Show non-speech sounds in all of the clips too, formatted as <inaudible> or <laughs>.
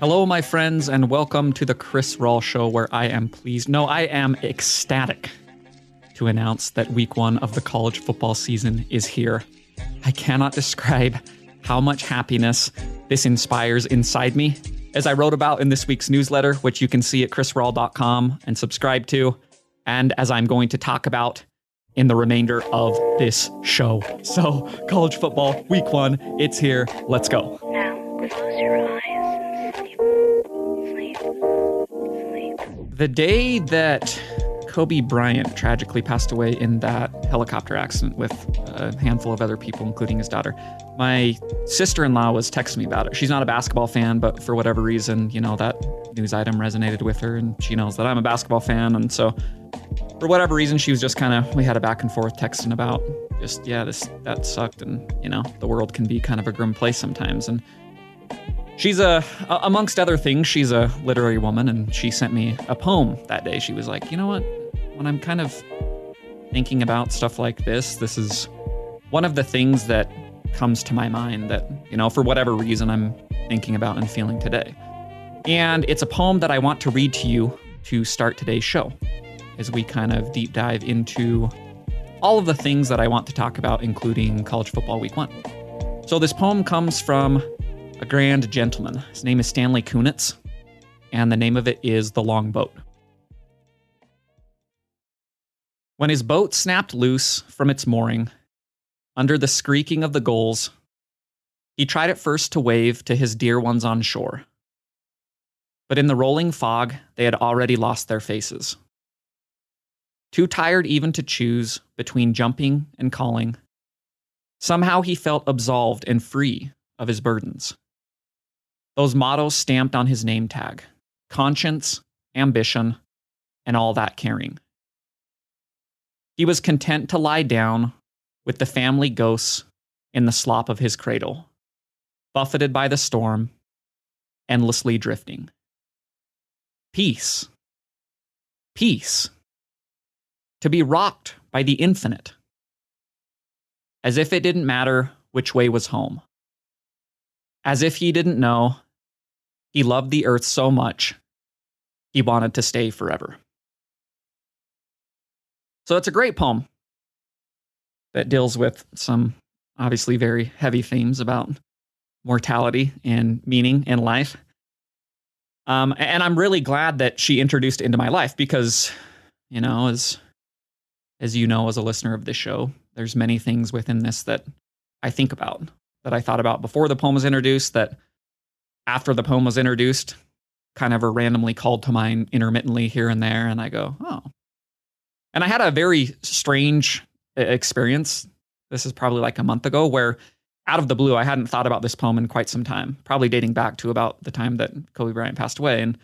Hello, my friends, and welcome to the Chris Rawl Show, where I am pleased, no, I am ecstatic to announce that week one of the college football season is here. I cannot describe how much happiness this inspires inside me. As I wrote about in this week's newsletter, which you can see at chrisrawl.com and subscribe to, and as I'm going to talk about in the remainder of this show. So, college football, week one, it's here. Let's go. Now, close your eyes and sleep. Sleep. Sleep. The day that Kobe Bryant tragically passed away in that helicopter accident with a handful of other people, including his daughter, my sister in law was texting me about it. She's not a basketball fan, but for whatever reason, you know, that news item resonated with her, and she knows that I'm a basketball fan. And so, for whatever reason, she was just kind of, we had a back and forth texting about just, yeah, this, that sucked. And, you know, the world can be kind of a grim place sometimes. And, She's a, amongst other things, she's a literary woman, and she sent me a poem that day. She was like, you know what? When I'm kind of thinking about stuff like this, this is one of the things that comes to my mind that, you know, for whatever reason, I'm thinking about and feeling today. And it's a poem that I want to read to you to start today's show as we kind of deep dive into all of the things that I want to talk about, including college football week one. So this poem comes from a grand gentleman. His name is Stanley Kunitz, and the name of it is The Long Boat. When his boat snapped loose from its mooring, under the screeking of the gulls, he tried at first to wave to his dear ones on shore. But in the rolling fog, they had already lost their faces. Too tired even to choose between jumping and calling, somehow he felt absolved and free of his burdens. Those mottos stamped on his name tag conscience, ambition, and all that caring. He was content to lie down with the family ghosts in the slop of his cradle, buffeted by the storm, endlessly drifting. Peace. Peace. To be rocked by the infinite. As if it didn't matter which way was home. As if he didn't know he loved the earth so much, he wanted to stay forever. So it's a great poem that deals with some obviously very heavy themes about mortality and meaning in life. Um, and I'm really glad that she introduced into my life because, you know, as as you know, as a listener of this show, there's many things within this that I think about that I thought about before the poem was introduced, that after the poem was introduced, kind of are randomly called to mind intermittently here and there. And I go, oh. And I had a very strange experience. This is probably like a month ago where out of the blue, I hadn't thought about this poem in quite some time, probably dating back to about the time that Kobe Bryant passed away. And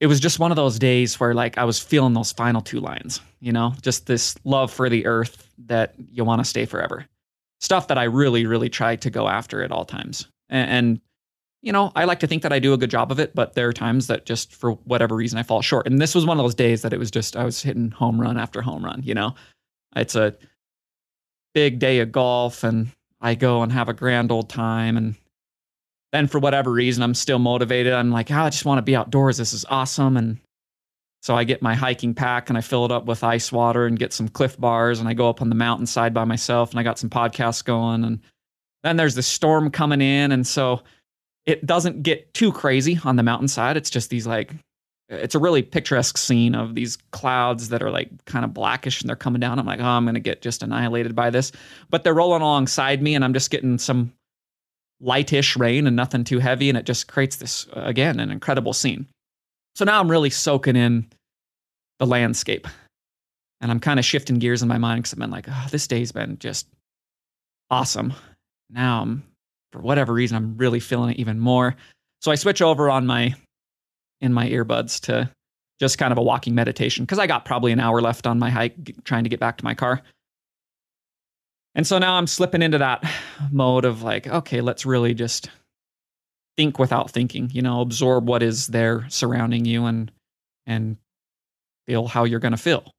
it was just one of those days where like I was feeling those final two lines, you know, just this love for the earth that you want to stay forever stuff that I really, really try to go after at all times. And, and, you know, I like to think that I do a good job of it, but there are times that just for whatever reason I fall short. And this was one of those days that it was just I was hitting home run after home run. You know, it's a big day of golf, and I go and have a grand old time, and then for whatever reason I'm still motivated. I'm like, oh, I just want to be outdoors. This is awesome, and so I get my hiking pack and I fill it up with ice water and get some Clif bars and I go up on the mountainside by myself and I got some podcasts going and then there's the storm coming in and so it doesn't get too crazy on the mountainside. It's just these like it's a really picturesque scene of these clouds that are like kind of blackish and they're coming down. I'm like, oh, I'm gonna get just annihilated by this. But they're rolling alongside me and I'm just getting some lightish rain and nothing too heavy, and it just creates this again an incredible scene. So now I'm really soaking in the landscape. And I'm kind of shifting gears in my mind because I've been like, oh, this day's been just awesome. Now I'm, for whatever reason, I'm really feeling it even more. So I switch over on my, in my earbuds to just kind of a walking meditation because I got probably an hour left on my hike trying to get back to my car. And so now I'm slipping into that mode of like, okay, let's really just think without thinking, you know, absorb what is there surrounding you and and feel how you're going to feel.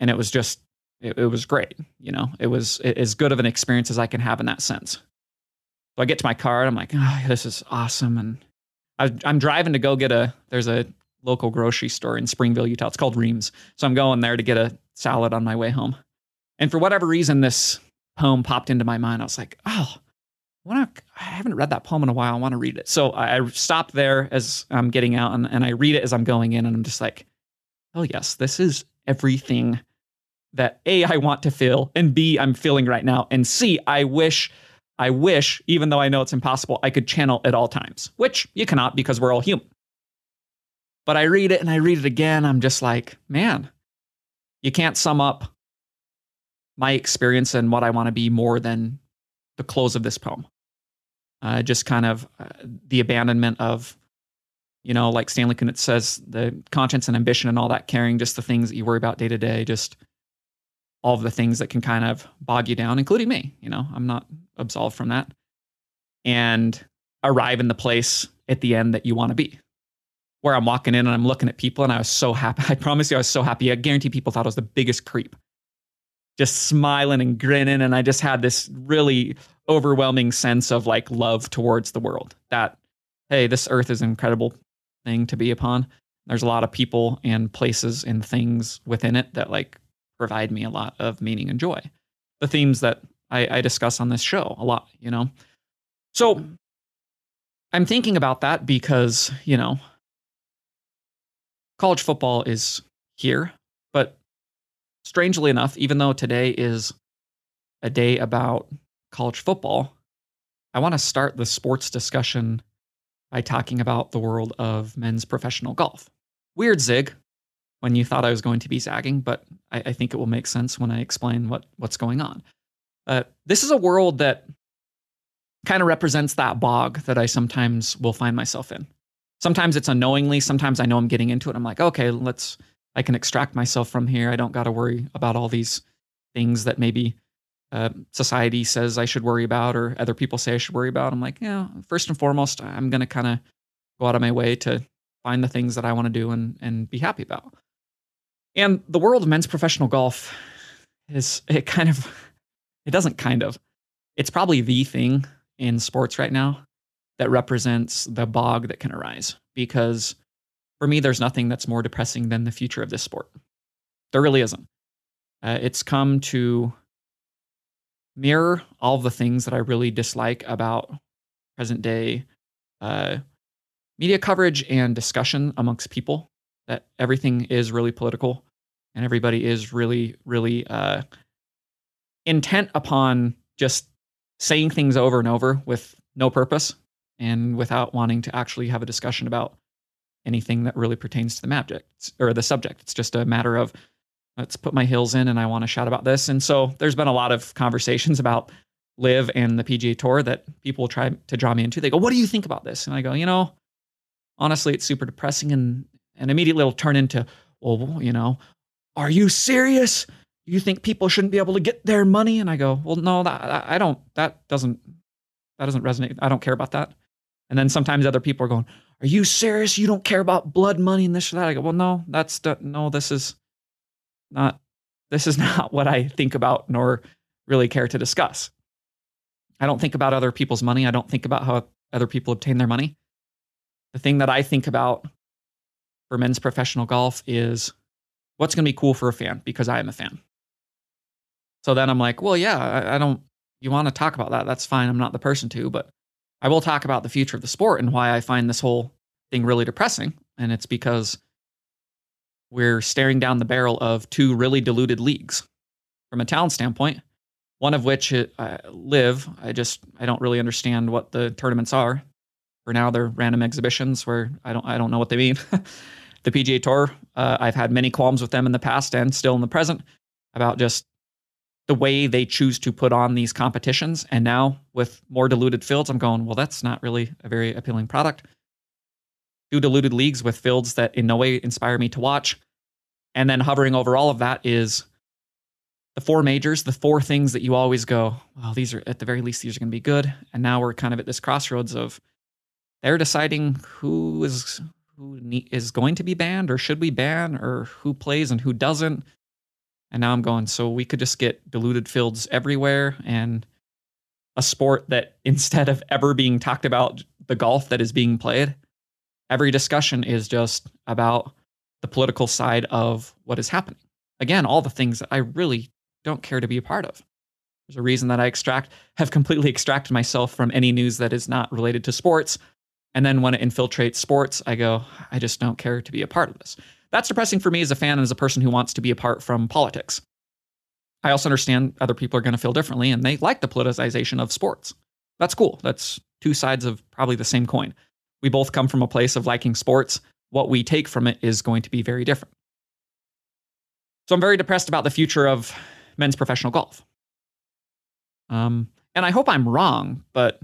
And it was just it, it, was great, you know. It was as good of an experience as I can have in that sense. So I get to my car and I'm like, oh, this is awesome. And I, I'm driving to go get a, there's a local grocery store in Springville, Utah. It's called Reams. So I'm going there to get a salad on my way home. And for whatever reason, this poem popped into my mind. I was like, oh, I, I haven't read that poem in a while. I want to read it. So I, I stopped there as I'm getting out and, and I read it as I'm going in. And I'm just like, oh, yes, this is everything that A, I want to feel, and B, I'm feeling right now. And C, I wish, I wish, even though I know it's impossible, I could channel at all times, which you cannot because we're all human. But I read it and I read it again. I'm just like, man, you can't sum up my experience and what I want to be more than the close of this poem. Uh, just kind of uh, the abandonment of, you know, like Stanley Kunitz says, the conscience and ambition and all that caring, just the things that you worry about day to day, just all of the things that can kind of bog you down, including me. You know, I'm not absolved from that. And arrive in the place at the end that you want to be. Where I'm walking in and I'm looking at people and I was so happy. <laughs> I promise you, I was so happy. I guarantee people thought I was the biggest creep. Just smiling and grinning. And I just had this really overwhelming sense of like love towards the world that, hey, this earth is an incredible thing to be upon. There's a lot of people and places and things within it that like provide me a lot of meaning and joy. The themes that I, I discuss on this show a lot, you know. So I'm thinking about that because, you know, college football is here, but strangely enough, even though today is a day about college football, I want to start the sports discussion by talking about the world of men's professional golf. Weird zig, when you thought I was going to be zagging, but I, I think it will make sense when I explain what, what's going on. Uh, this is a world that kind of represents that bog that I sometimes will find myself in. Sometimes it's unknowingly, sometimes I know I'm getting into it. I'm like, okay, let's, I can extract myself from here. I don't got to worry about all these things that maybe uh, society says I should worry about or other people say I should worry about. I'm like, yeah, first and foremost, I'm going to kind of go out of my way to find the things that I want to do and, and be happy about. And the world of men's professional golf is it kind of it doesn't kind of it's probably the thing in sports right now that represents the bog that can arise because for me there's nothing that's more depressing than the future of this sport. There really isn't. Uh, it's come to mirror all the things that i really dislike about present day uh, media coverage and discussion amongst people that everything is really political and everybody is really, really uh, intent upon just saying things over and over with no purpose and without wanting to actually have a discussion about anything that really pertains to the subject or the subject. It's just a matter of let's put my heels in and I want to shout about this. And so there's been a lot of conversations about LIV and the PGA Tour that people try to draw me into. They go, "What do you think about this?" And I go, "You know, honestly, it's super depressing and and immediately it'll turn into, well, you know, are you serious? You think people shouldn't be able to get their money? And I go, well, no, that, I don't, that doesn't, that doesn't resonate. I don't care about that. And then sometimes other people are going, are you serious? You don't care about blood money and this or that. I go, well, no, that's, no, this is not, this is <laughs> not what I think about nor really care to discuss. I don't think about other people's money. I don't think about how other people obtain their money. The thing that I think about for men's professional golf is what's going to be cool for a fan because I am a fan. So then I'm like, well, yeah, I, I don't, you want to talk about that? That's fine. I'm not the person to, but I will talk about the future of the sport and why I find this whole thing really depressing. And it's because we're staring down the barrel of two really diluted leagues from a talent standpoint. One of which uh, LIV. I just I don't really understand what the tournaments are. For now, they're random exhibitions where I don't I don't know what they mean. <laughs> the PGA Tour. Uh, I've had many qualms with them in the past and still in the present about just the way they choose to put on these competitions. And now with more diluted fields, I'm going, well, that's not really a very appealing product. Two diluted leagues with fields that in no way inspire me to watch. And then hovering over all of that is the four majors, the four things that you always go, well, these are at the very least, these are going to be good. And now we're kind of at this crossroads of they're deciding who is who is going to be banned or should we ban or who plays and who doesn't. And now I'm going, so we could just get diluted fields everywhere and a sport that <laughs> instead of ever being talked about the golf that is being played, every discussion is just about the political side of what is happening. Again, all the things that I really don't care to be a part of. There's a reason that I extract have completely extracted myself from any news that is not related to sports. And then when it infiltrates sports, I go, I just don't care to be a part of this. That's depressing for me as a fan and as a person who wants to be apart from politics. I also understand other people are going to feel differently and they like the politicization of sports. That's cool. That's two sides of probably the same coin. We both come from a place of liking sports. What we take from it is going to be very different. So I'm very depressed about the future of men's professional golf. Um, and I hope I'm wrong, but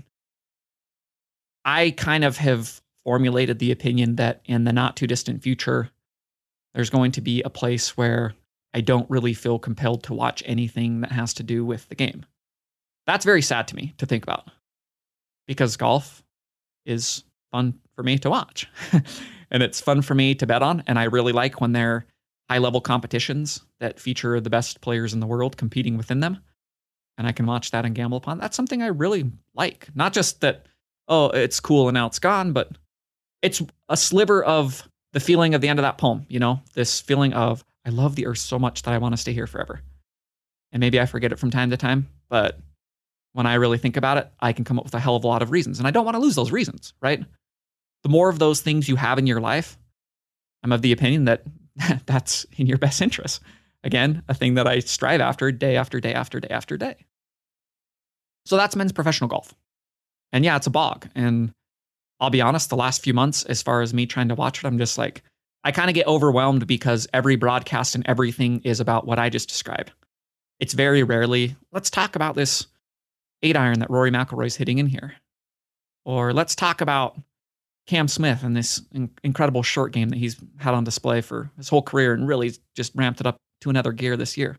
I kind of have formulated the opinion that in the not too distant future, there's going to be a place where I don't really feel compelled to watch anything that has to do with the game. That's very sad to me to think about because golf is fun for me to watch <laughs> and it's fun for me to bet on. And I really like when they're high level competitions that feature the best players in the world competing within them. And I can watch that and gamble upon. That's something I really like. Not just that, oh, it's cool and now it's gone, but it's a sliver of the feeling of the end of that poem, you know, this feeling of, I love the earth so much that I want to stay here forever. And maybe I forget it from time to time, but when I really think about it, I can come up with a hell of a lot of reasons. And I don't want to lose those reasons, right? The more of those things you have in your life, I'm of the opinion that <laughs> that's in your best interest. Again, a thing that I strive after day after day after day after day. So that's men's professional golf. And yeah, it's a bog. And I'll be honest, the last few months, as far as me trying to watch it, I'm just like, I kind of get overwhelmed because every broadcast and everything is about what I just described. It's very rarely, let's talk about this eight iron that Rory McIlroy's hitting in here. Or let's talk about Cam Smith and this in- incredible short game that he's had on display for his whole career and really just ramped it up to another gear this year.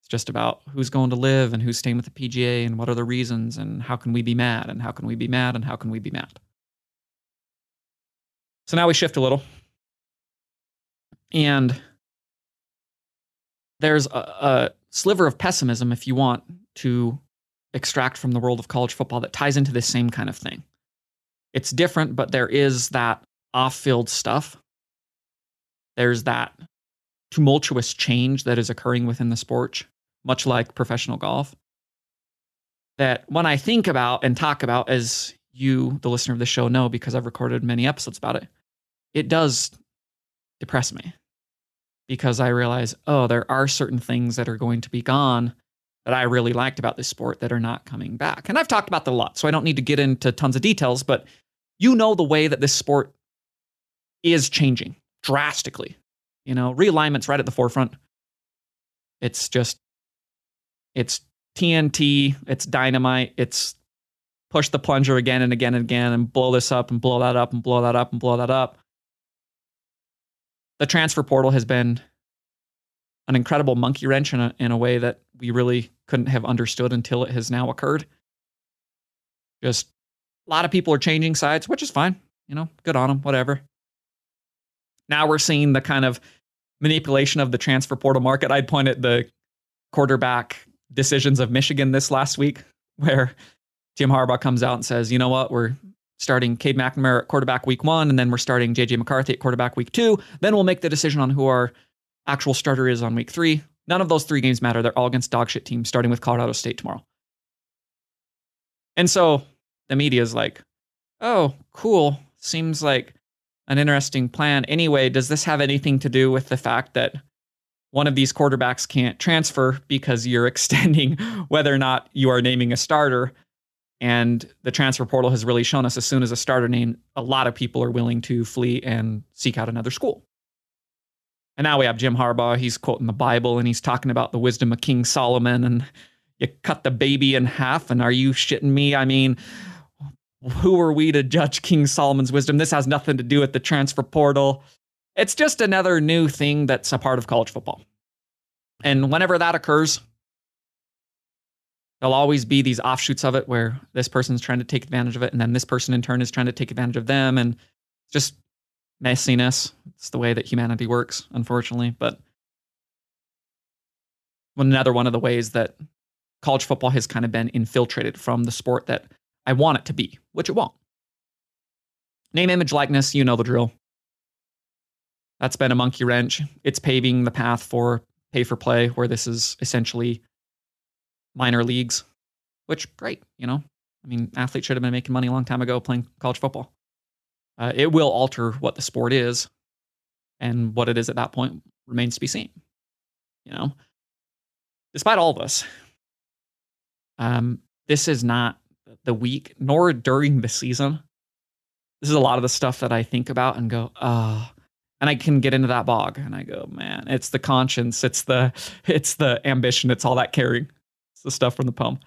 It's just about who's going to LIV and who's staying with the PGA and what are the reasons and how can we be mad and how can we be mad and how can we be mad. So now we shift a little. And there's a, a sliver of pessimism, if you want, to extract from the world of college football that ties into this same kind of thing. It's different, but there is that off field stuff. There's that tumultuous change that is occurring within the sport, much like professional golf. That when I think about and talk about, as you, the listener of the show, know because I've recorded many episodes about it, it does depress me because I realize, oh, there are certain things that are going to be gone that I really liked about this sport that are not coming back. And I've talked about that a lot, so I don't need to get into tons of details, but you know the way that this sport is changing drastically. You know, realignment's right at the forefront. It's just, it's TNT, it's dynamite, it's push the plunger again and again and again and blow this up and blow that up and blow that up and blow that up. The transfer portal has been an incredible monkey wrench in a, in a way that we really couldn't have understood until it has now occurred. Just a lot of people are changing sides, which is fine. You know, good on them, whatever. Now we're seeing the kind of manipulation of the transfer portal market. I'd point at the quarterback decisions of Michigan this last week, <laughs> where Jim Harbaugh comes out and says, you know what, we're starting Cade McNamara at quarterback week one, and then we're starting JJ McCarthy at quarterback week two. Then we'll make the decision on who our actual starter is on week three. None of those three games matter. They're all against dogshit teams, starting with Colorado State tomorrow. And so the media is like, oh, cool. Seems like an interesting plan. Anyway, does this have anything to do with the fact that one of these quarterbacks can't transfer because you're <laughs> extending whether or not you are naming a starter? And the transfer portal has really shown us as soon as a starter name, a lot of people are willing to flee and seek out another school. And now we have Jim Harbaugh. He's quoting the Bible and he's talking about the wisdom of King Solomon and you cut the baby in half. And are you shitting me? I mean, who are we to judge King Solomon's wisdom? This has nothing to do with the transfer portal. It's just another new thing that's a part of college football. And whenever that occurs, there'll always be these offshoots of it where this person's trying to take advantage of it, and then this person in turn is trying to take advantage of them, and just messiness. It's the way that humanity works, unfortunately. But another one of the ways that college football has kind of been infiltrated from the sport that I want it to be, which it won't. Name, image, likeness, you know the drill. That's been a monkey wrench. It's paving the path for pay for play, where this is essentially minor leagues, which great, you know. I mean, athletes should have been making money a long time ago playing college football. Uh, it will alter what the sport is, and what it is at that point remains to be seen. You know, despite all this, um, this is not the week nor during the season. This is a lot of the stuff that I think about and go, oh, and I can get into that bog and I go, man, it's the conscience, it's the it's the ambition, it's all that caring. It's the stuff from the poem.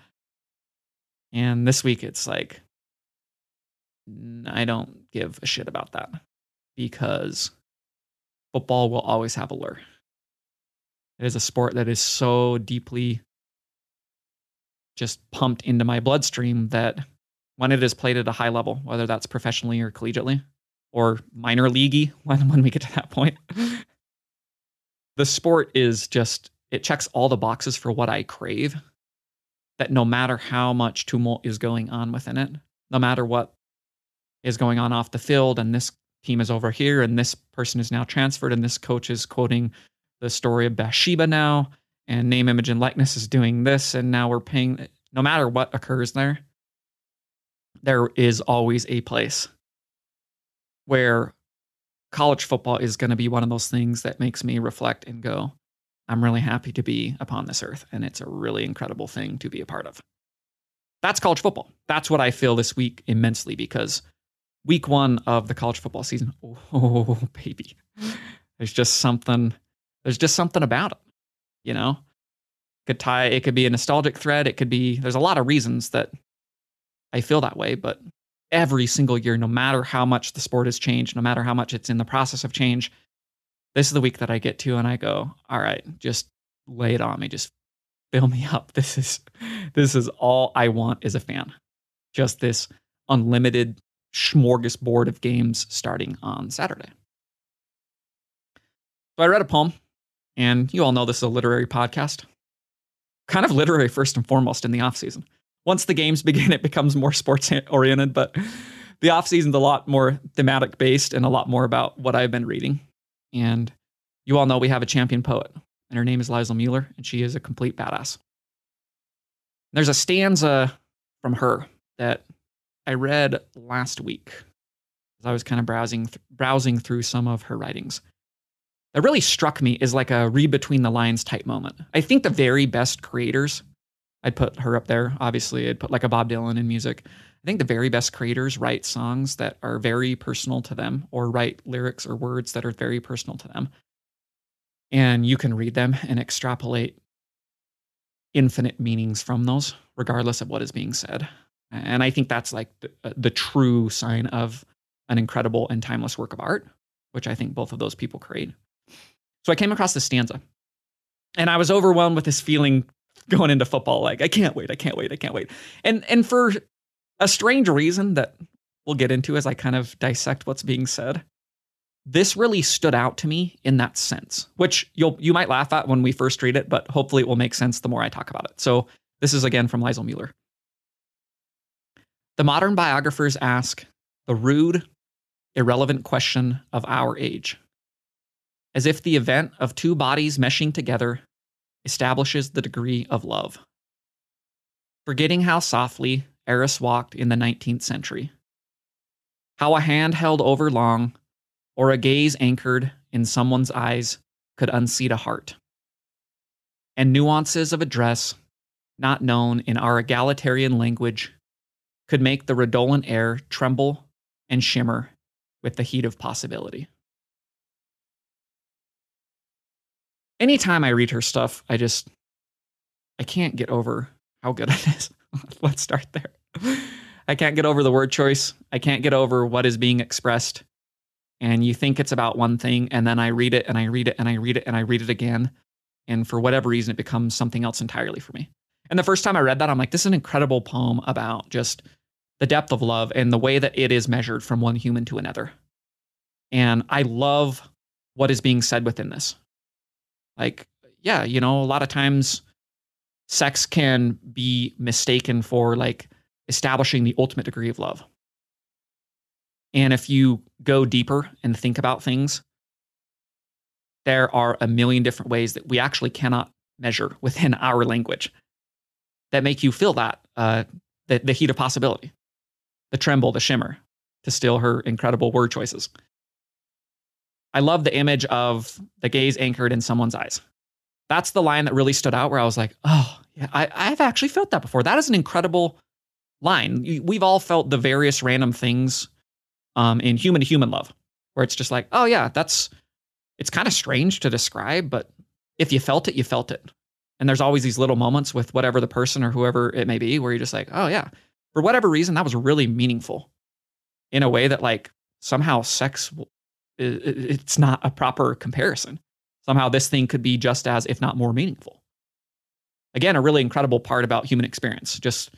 And this week it's like I don't give a shit about that because football will always have a lure. It is a sport that is so deeply just pumped into my bloodstream that when it is played at a high level, whether that's professionally or collegiately or minor leaguey <laughs> when, when we get to that point, <laughs> the sport is just, it checks all the boxes for what I crave. That no matter how much tumult is going on within it, no matter what is going on off the field, and this team is over here, and this person is now transferred, and this coach is quoting the story of Bathsheba now, and name, image, and likeness is doing this, and now we're paying. No matter what occurs there, there is always a place where college football is going to be one of those things that makes me reflect and go, I'm really happy to be upon this earth, and it's a really incredible thing to be a part of. That's college football. That's what I feel this week immensely because week one of the college football season, <laughs> oh, baby, there's just something there's just something about it, you know? Could tie it could be a nostalgic thread, it could be there's a lot of reasons that I feel that way, but every single year, no matter how much the sport has changed, no matter how much it's in the process of change, this is the week that I get to and I go, all right, just lay it on me, just fill me up. <laughs> This is this is all I want as a fan. Just this unlimited smorgasbord of games starting on Saturday. So I read a poem and you all know this is a literary podcast. Kind of literary first and foremost in the off season. Once the games <laughs> begin, it becomes more sports oriented, but the off season's a lot more thematic based and a lot more about what I've been reading. And you all know we have a champion poet, and her name is Lisel Mueller, and she is a complete badass. There's a stanza from her that I read last week as I was kind of browsing th- browsing through some of her writings that really struck me is like a read between the lines type moment. I think the very best creators, I'd put her up there. Obviously, I'd put like a Bob Dylan in music. I think the very best creators write songs that are very personal to them or write lyrics or words that are very personal to them. And you can read them and extrapolate infinite meanings from those, regardless of what is being said. And I think that's like the, uh, the true sign of an incredible and timeless work of art, which I think both of those people create. So I came across this stanza and I was overwhelmed with this feeling going into football. Like, I can't wait, I can't wait, I can't wait. And and for a strange reason that we'll get into as I kind of dissect what's being said, this really stood out to me in that sense, which you'll you might laugh at when we first read it, but hopefully it will make sense the more I talk about it. So this is again from Lisel Mueller. The modern biographers ask the rude, irrelevant question of our age as if the event of two bodies meshing together establishes the degree of love. Forgetting how softly Eros walked in the 19th century, how a hand held over long or a gaze anchored in someone's eyes could unseat a heart, and nuances of address not known in our egalitarian language could make the redolent air tremble and shimmer with the heat of possibility. anytime I read her stuff, I just I can't get over how good it is. <laughs> Let's start there. <laughs> I can't get over the word choice. I can't get over what is being expressed. And you think it's about one thing, and then I read it and I read it and I read it and I read it again. And for whatever reason, it becomes something else entirely for me. And the first time I read that, I'm like, this is an incredible poem about just the depth of love and the way that it is measured from one human to another. And I love what is being said within this. Like, yeah, you know, a lot of times sex can be mistaken for like establishing the ultimate degree of love. And if you go deeper and think about things, there are a million different ways that we actually cannot measure within <laughs> our language that make you feel that uh, the, the heat of possibility, the tremble, the shimmer, to steal her incredible word choices. I love the image of the gaze anchored in someone's eyes. That's the line that really stood out where I was like, oh, yeah, I, I've actually felt that before. That is an incredible line. We've all felt the various random things um, in human to human love, where it's just like, oh, yeah, that's, it's kind of strange to describe, but if you felt it, you felt it. And there's always these little moments with whatever the person or whoever it may be where you're just like, oh, yeah, for whatever reason, that was really meaningful in a way that, like, somehow sex, it's not a proper comparison. Somehow this thing could be just as, if not more meaningful. Again, a really incredible part about human experience, just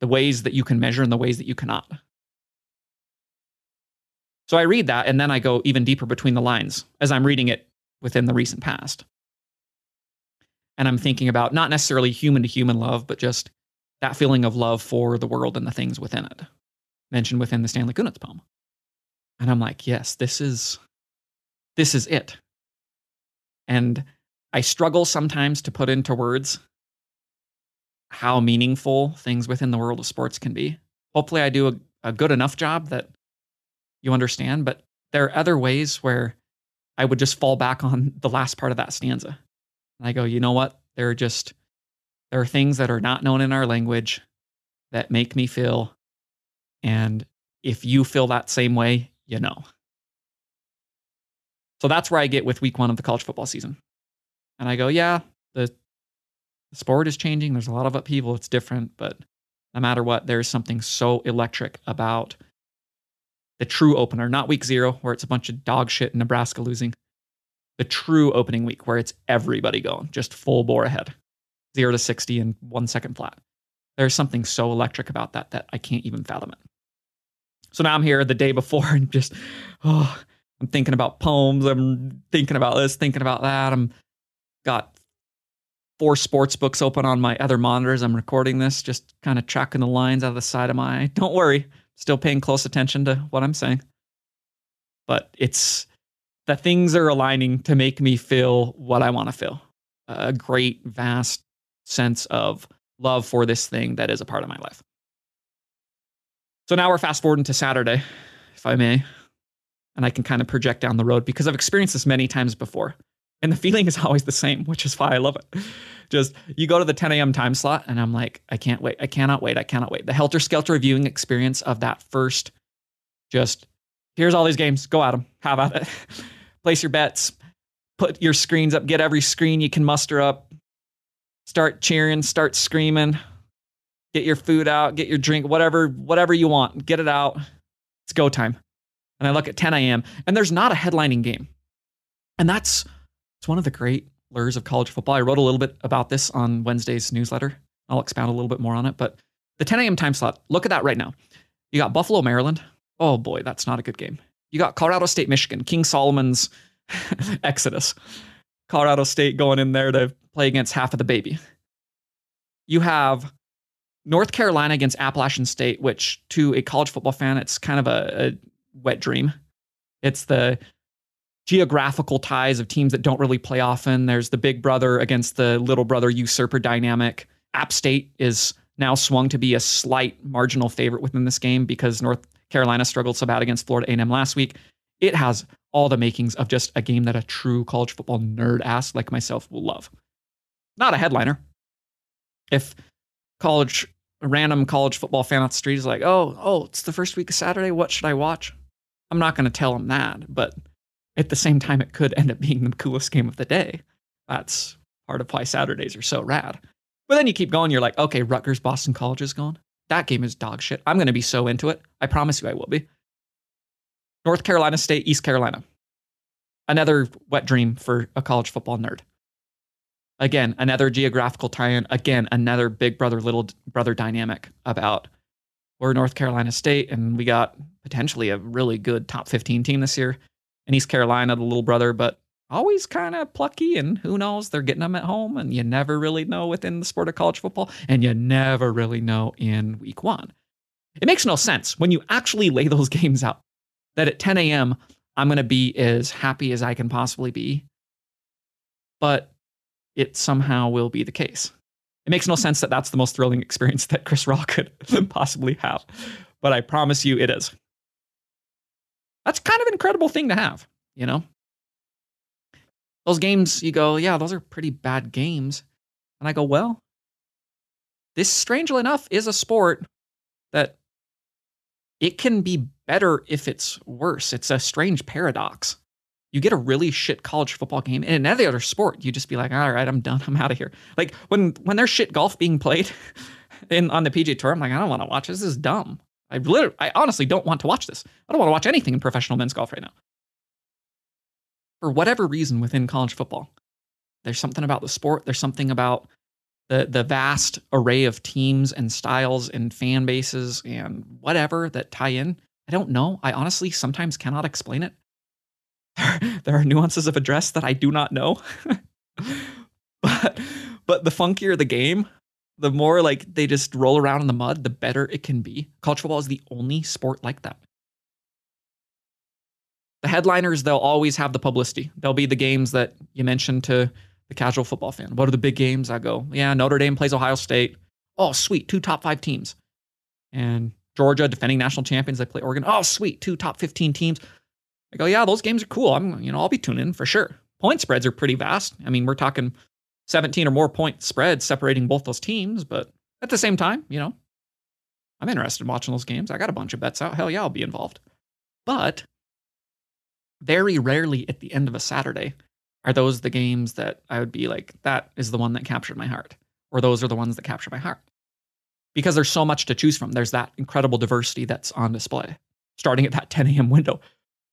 the ways that you can measure and the ways that you cannot. So I read that and then I go even deeper between the lines as I'm reading it within the recent past. And I'm thinking about not necessarily human to human love, but just that feeling of love for the world and the things within it, mentioned within the Stanley Kunitz poem. And I'm like, yes, this is this is it. And I struggle sometimes to put into words how meaningful things within the world of sports can be. Hopefully I do a, a good enough job that you understand, but there are other ways where I would just fall back on <laughs> the last part of that stanza. And I go, you know what? There are just there are things that are not known in our language that make me feel and if you feel that same way, you know. So that's where I get with week 1 of the college football season. And I go, yeah, the, sport is changing. There's a lot of upheaval. It's different, but no matter what, there's something so electric about the true opener, not week zero, where it's a bunch of dog shit in Nebraska losing. The true opening week, where it's everybody going, just full bore ahead, zero to 60 in one second flat. There's something so electric about that that I can't even fathom it. So now I'm here the day before <laughs> and just, oh, I'm thinking about poems. I'm thinking about this, thinking about that. I'm got four sports books open on my other monitors. I'm recording this, just kind of tracking the lines out of the side of my eye. Don't worry, still paying close attention to what I'm saying. But it's the things are aligning to make me feel what I want to feel a great, vast sense of love for this thing that is a part of my life. So now we're fast forwarding to Saturday, if I may, and I can kind of project down the road because I've experienced this many times before. And the feeling is <laughs> always the same, which is why I love it. Just you go to the 10 a.m. time slot, and I'm like, I can't wait. I cannot wait. I cannot wait. The helter skelter viewing experience of that first, just here's all these games. Go at them. Have at it. <laughs> Place your bets. Put your screens up. Get every screen you can muster up. Start cheering. Start screaming. Get your food out. Get your drink. Whatever, whatever you want. Get it out. It's go time. And I look at 10 a.m. and there's not a headlining game, and that's it's one of the great lures of college football. I wrote a little bit about this on Wednesday's newsletter. I'll expound a little bit more on it. But the 10 a.m. time slot, look at that right now. You got Buffalo, Maryland. Oh boy, that's not a good game. You got Colorado State, Michigan, King Solomon's <laughs> Exodus. Colorado State going in there to play against half of the baby. You have North Carolina against Appalachian State, which to a college football fan, it's kind of a, a wet dream. It's the geographical ties of teams that don't really play often. There's the big brother against the little brother usurper dynamic. App State is now swung to be a slight marginal favorite within this game because North Carolina struggled so bad against Florida A&M last week. It has all the makings of just a game that a true college football nerd ass like myself will love. Not a headliner. If college a random college football fan on the street is like, "Oh, oh, it's the first week of Saturday. What should I watch?" I'm not going to tell him that, but at the same time, it could end up being the coolest game of the day. That's part of why Saturdays are so rad. But then you keep going, you're like, okay, Rutgers, Boston College is gone. That game is dog shit. I'm going to be so into it. I promise you I will be. North Carolina State, East Carolina. Another wet dream for a college football nerd. Again, another geographical tie in. Again, another big brother, little brother dynamic about we're North Carolina State and we got potentially a really good top 15 team this year in East Carolina, the little brother, but always kind of plucky, and who knows, they're getting them at home, and you never really know within the sport of college football, and you never really know in week one. It makes no sense when you actually lay <laughs> those games out that at 10 a.m., I'm going to be as happy as I can possibly be, but it somehow will be the case. It makes no hmm. sense that that's the most thrilling <laughs> experience that Chris Raw could <laughs> possibly have, but I promise you it is. That's kind of an incredible thing to have, you know? Those games, you go, yeah, those are pretty bad games. And I go, well, this, strangely enough, is a sport that it can be better if it's worse. It's a strange paradox. You get a really shit college football game, and in any other sport, you just be like, all right, I'm done. <laughs> I'm out of here. Like when when there's shit golf being played <laughs> in on the PGA Tour, I'm like, I don't want to watch this. This is dumb. I literally, I honestly don't want to watch this. I don't want to watch anything in professional men's golf right now. For whatever reason within college football, there's something about the sport. There's something about the the vast array of teams and styles and fan bases and whatever that tie in. I don't know. I honestly sometimes cannot explain it. <laughs> there are nuances of address that I do not know. <laughs> but but the funkier the game, the more like they just roll around in the mud, the better it can be. College football is the only sport like that. The headliners, they'll always have the publicity. They'll be the games that you mentioned to the casual football fan. What are the big games? I go, yeah, Notre Dame plays Ohio State. Oh, sweet, two top five teams. And Georgia, defending national champions, they play Oregon. Oh, sweet, two top 15 teams. I go, yeah, those games are cool. I'm, you know, I'll be tuning in for sure. Point spreads are pretty vast. I mean, we're talking 17 or more point spreads separating both those teams, but at the same time, you know, I'm interested in watching those games. I got a bunch of bets out. Hell yeah, I'll be involved. But very rarely at the end of a Saturday are those the games that I would be like, that is the one that captured my heart, or those are the ones that capture my heart. Because there's so much to choose from. There's that incredible diversity that's on display, starting at that <laughs> 10 a.m. window,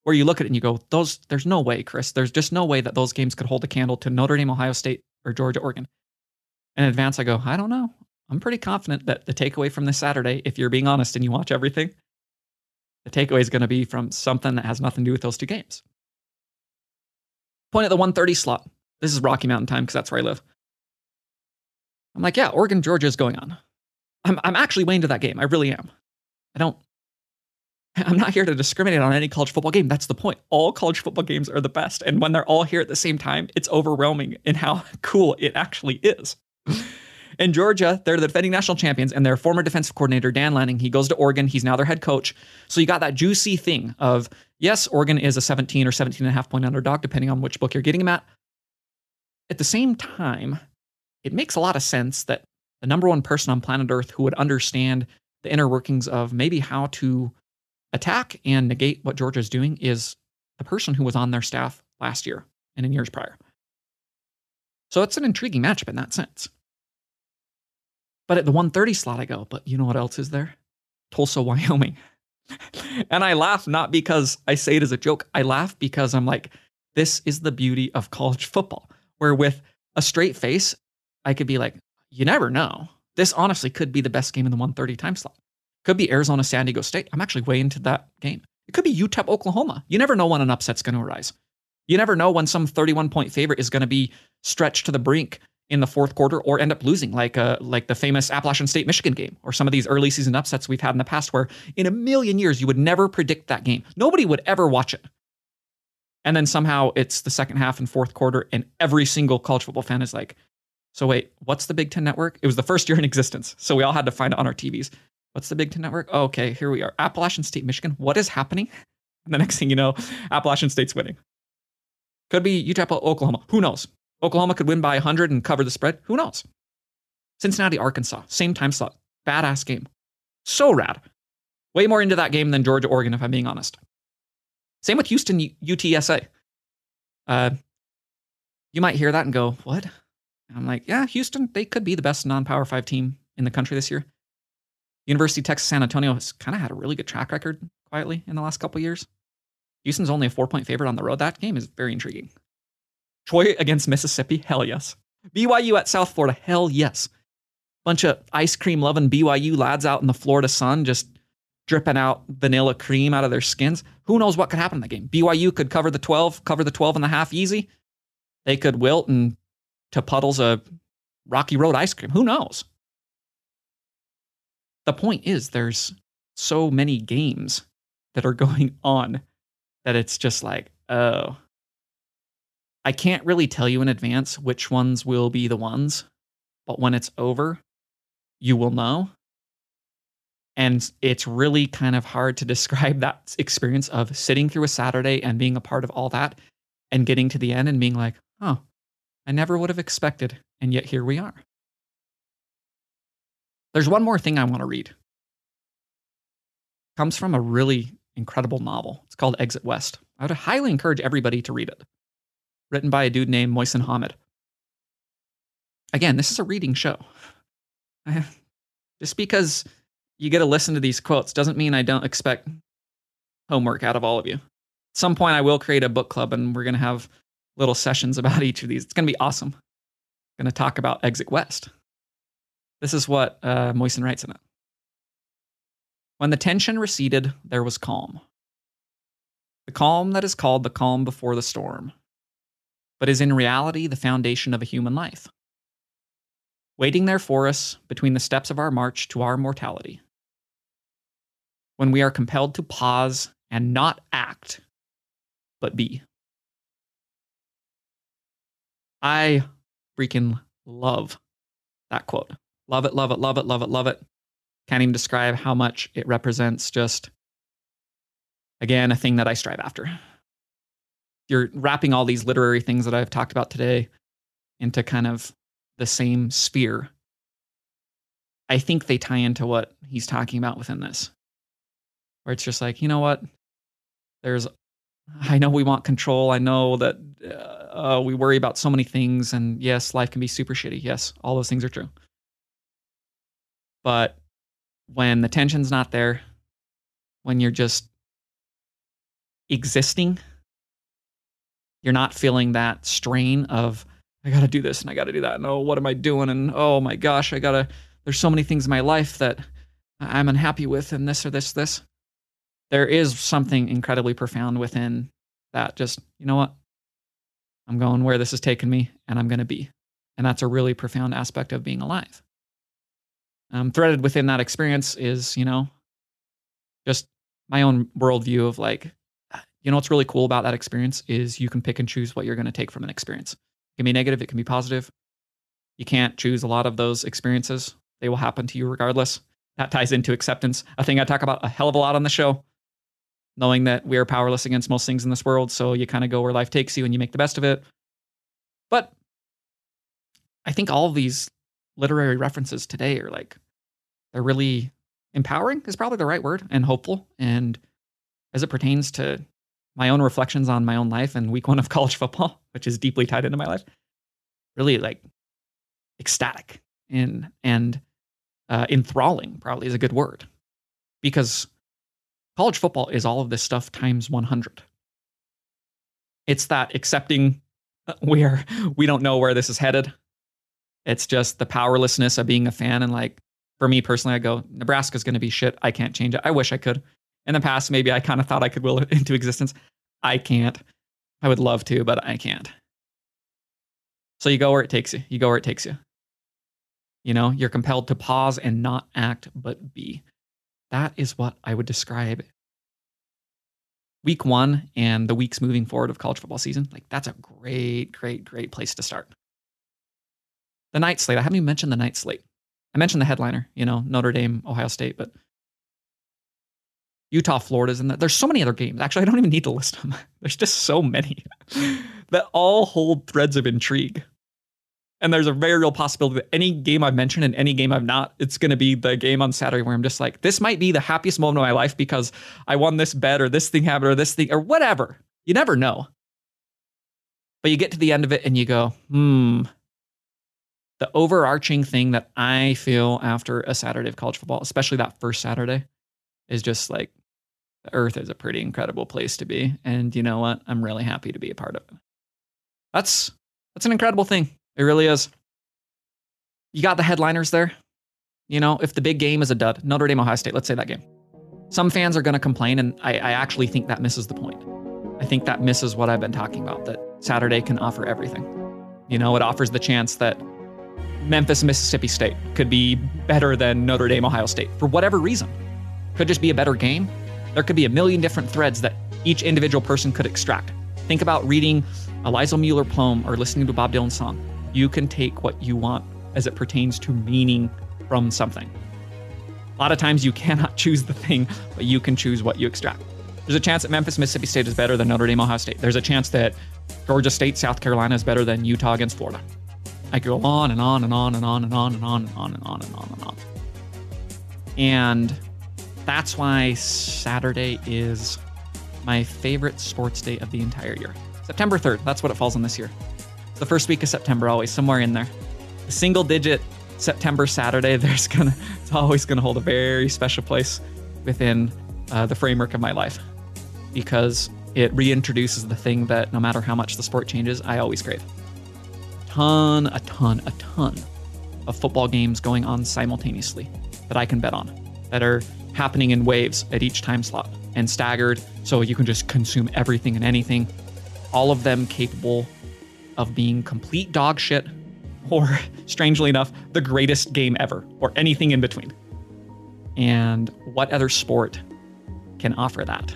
where you look at it and you go, those, there's no way, Chris. There's just no way that those games could hold a candle to Notre Dame, Ohio State, or Georgia, Oregon. In advance, I go, I don't know. I'm pretty confident that the takeaway from this Saturday, if you're being honest and you watch everything, the takeaway is going to be from something that has nothing to do with those two games point at the 130 slot. This is Rocky Mountain time because that's where I live. I'm like, yeah, Oregon, Georgia is going on. I'm, I'm actually way into that game. I really am. I don't, <laughs> I'm not here to discriminate on any college football game. That's the point. All college football games are the best. And when they're all here at the same time, it's overwhelming in how <laughs> cool it actually is. In Georgia, they're the defending national champions, and their former defensive coordinator, Dan Lanning, he goes to Oregon. He's now their head coach. So you got that juicy thing of, yes, Oregon is a 17 or 17 and a half point underdog, depending on which book you're getting them at. At the same time, it makes a lot of sense that the number one person on planet Earth who would understand the inner workings of maybe how to attack and negate what Georgia is doing is the person who was on their staff last year and in years prior. So it's an intriguing matchup in that sense. But at the 130 slot, I go, but you know what else is there? Tulsa, Wyoming. <laughs> and I laugh not because I say it as a joke. I laugh because I'm like, this is the beauty of college football, where with a straight face, I could be like, you never know. This honestly could be the best game in the 130 time slot. Could be Arizona, San Diego State. I'm actually way into that game. It could be UTEP, Oklahoma. You never know when an upset's going to arise. You never know when some 31 point favorite is going to be stretched to the brink in the fourth quarter or end up losing, like uh, like the famous Appalachian State Michigan game, or some of these early season upsets we've had in the past, where in a million years you would never predict that game. Nobody would ever watch it. And then somehow it's the second half and fourth quarter, and every single college football fan is like, "So wait, what's the Big Ten Network?" It was the first year in existence, so we all had to find it on our TVs. What's the Big Ten Network? Oh, okay, here we are. Appalachian State Michigan. What is happening? And <laughs> the next thing you know, Appalachian State's winning. Could be UTEP Oklahoma. Who knows? Oklahoma could win by 100 and cover the spread. Who knows? Cincinnati, Arkansas, same time slot. Badass game. So rad. Way more into that game than Georgia, Oregon, if I'm being honest. Same with Houston, UTSA. Uh, you might hear that and go, what? And I'm like, yeah, Houston, they could be the best non power five team in the country this year. University of Texas San Antonio has kind of had a really good track record quietly in the last couple years. Houston's only a four point favorite on the road. That game is very intriguing. Troy against Mississippi? Hell yes. BYU at South Florida? Hell yes. Bunch of ice cream loving BYU lads out in the Florida sun just dripping out vanilla cream out of their skins. Who knows what could happen in the game? BYU could cover the 12, cover the 12 and a half easy. They could wilt and to puddles of Rocky Road ice cream. Who knows? The point is, there's so many games that are <laughs> going on that it's just like, oh, I can't really tell you in advance which ones will be the ones, but when it's over, you will know. And it's really kind of hard to <laughs> describe that experience of sitting through a Saturday and being a part of all that and getting to the end and being like, oh, I never would have expected. And yet here we are. There's one more thing I want to read. It comes from a really incredible novel. It's called Exit West. I would highly encourage everybody to read it. Written by a dude named Mohsin Hamid. Again, this is a reading show. <laughs> Just because you get to listen to these quotes doesn't mean I don't expect homework out of all of you. At some point, I will create a book club and we're going to have little sessions about each of these. It's going to be awesome. Going to talk about Exit West. This is what uh, writes in it. When the tension receded, there was calm. The calm that is called the calm before the storm, but is in reality the foundation of a human life. Waiting there for us between the steps of our march to our mortality. When we are compelled to pause and not act, but be. I freaking love that quote. Love it, love it, love it, love it, love it. Can't even describe how much it represents just, again, a thing that I strive after. You're wrapping all these literary things that I've talked about today into kind of the same sphere. I think they tie into what he's talking about within this, where it's just like, you know what? There's, I know we want control. I know that uh, we worry about so many things. And yes, life can be super shitty. Yes, all those things are true. But when the tension's not there, when you're just existing, you're not feeling that strain of, I gotta do this and I gotta do that. And oh, what am I doing? And oh my gosh, I gotta, there's so many things in my life that I'm unhappy with, and this or this, this. There is something incredibly profound within that. Just, you know what? I'm going where this is taking me, and I'm gonna be. And that's a really profound aspect of being alive um, threaded within that experience is you know just my own worldview of like you know what's really cool about that experience is you can pick and choose what you're going to take from an experience. It can be negative it can be positive. You can't choose a lot of those experiences. They will happen to you regardless. That ties into acceptance. A thing i talk about a hell of a lot on the show knowing that we are powerless against most things in this world so you kind of go where life takes you and you make the best of it. But i think all of these literary references today are like they're really empowering is probably the right word and hopeful. And as it pertains to my own reflections on my own life and week one of <laughs> college football which is deeply tied into my life really like ecstatic and and uh, enthralling probably is a good word. Because college football is all of this stuff times 100 it's that accepting uh, we are <laughs> we don't know where this is headed it's just the powerlessness of being a fan. And like, for me personally, I go, Nebraska's going to be shit. I can't change it. I wish I could. In the past, maybe I kind of thought I could will it <laughs> into existence. I can't. I would love to, but I can't. So you go where it takes you. You go where it takes you. You know, you're compelled to pause and not act, but be. That is what I would describe week one and the weeks moving forward of college football season. Like, that's a great, great, great place to start. The night slate. I haven't even mentioned the night slate. I mentioned the headliner, you know, Notre Dame, Ohio State, but Utah, Florida's in there. There's so many other games. Actually, I don't even need to list them. <laughs> There's just so many <laughs> that all hold threads of intrigue. And there's a very real possibility that any game I've mentioned and any game I've not, it's going to be the game on Saturday where I'm just like, this might be the happiest moment of my life because I won this bet or this thing happened or this thing or whatever. You never know. But you get to the end of it and you go, hmm, the overarching thing that I feel after a Saturday of college football, especially that first Saturday, is just like the earth is a pretty incredible place to be. And you know what? I'm really happy to be a part of it. That's that's an incredible thing. It really is. You got the headliners there. You know, if the big game is a dud, Notre Dame, Ohio State, let's say that game. Some fans are going to complain, and I, I actually think that misses the point. I think that misses what I've been talking about that Saturday can offer everything. You know, it offers the chance that Memphis, Mississippi State could be better than Notre Dame, Ohio State for whatever reason. Could just be a better game. There could be a million different threads that each individual person could extract. Think about reading a Lisel Mueller poem or listening to Bob Dylan song. You can take what you want as it pertains to meaning from something. A lot of times you cannot <laughs> choose the thing, but you can choose what you extract. There's a chance that Memphis, Mississippi State is better than Notre Dame, Ohio State. There's a chance that Georgia State, South Carolina is better than Utah against Florida. I go on and on and on and on and on and on and on and on and on and on. And that's why Saturday is my favorite sports day of the entire year. September 3rd, that's what it falls on this year. It's the first week of September, always somewhere in there. The single digit September Saturday, <laughs> there's gonna, it's always gonna hold a very special place within uh, the framework of my life because it reintroduces the thing that no matter how much the sport changes, I always crave. Ton, a ton, a ton of football games going on simultaneously that I can bet on that are happening in waves at each time slot and staggered so you can just consume everything and anything. All of them capable of being complete dog shit or, <laughs> strangely enough, the greatest game ever or anything in between. And what other sport can offer that?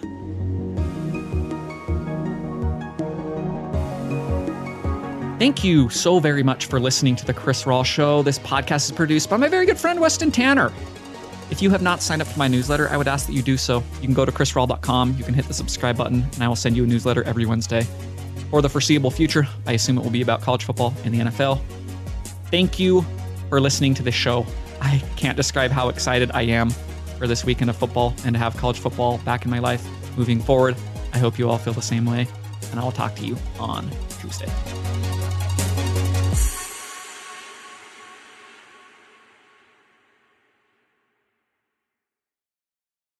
Thank you so very much for listening to The Chris Rawl Show. This podcast is produced by my very good friend, Weston Tanner. If you have not signed up for my newsletter, I would ask that you do so. You can go to chrisrawl.com, you can hit the subscribe button, and I will send you a newsletter every Wednesday. For the foreseeable future, I assume it will be about college football and the NFL. Thank you for listening to this show. I can't describe how excited I am for this weekend of football and to have college football back in my life moving forward. I hope you all feel the same way, and I will talk to you on Tuesday.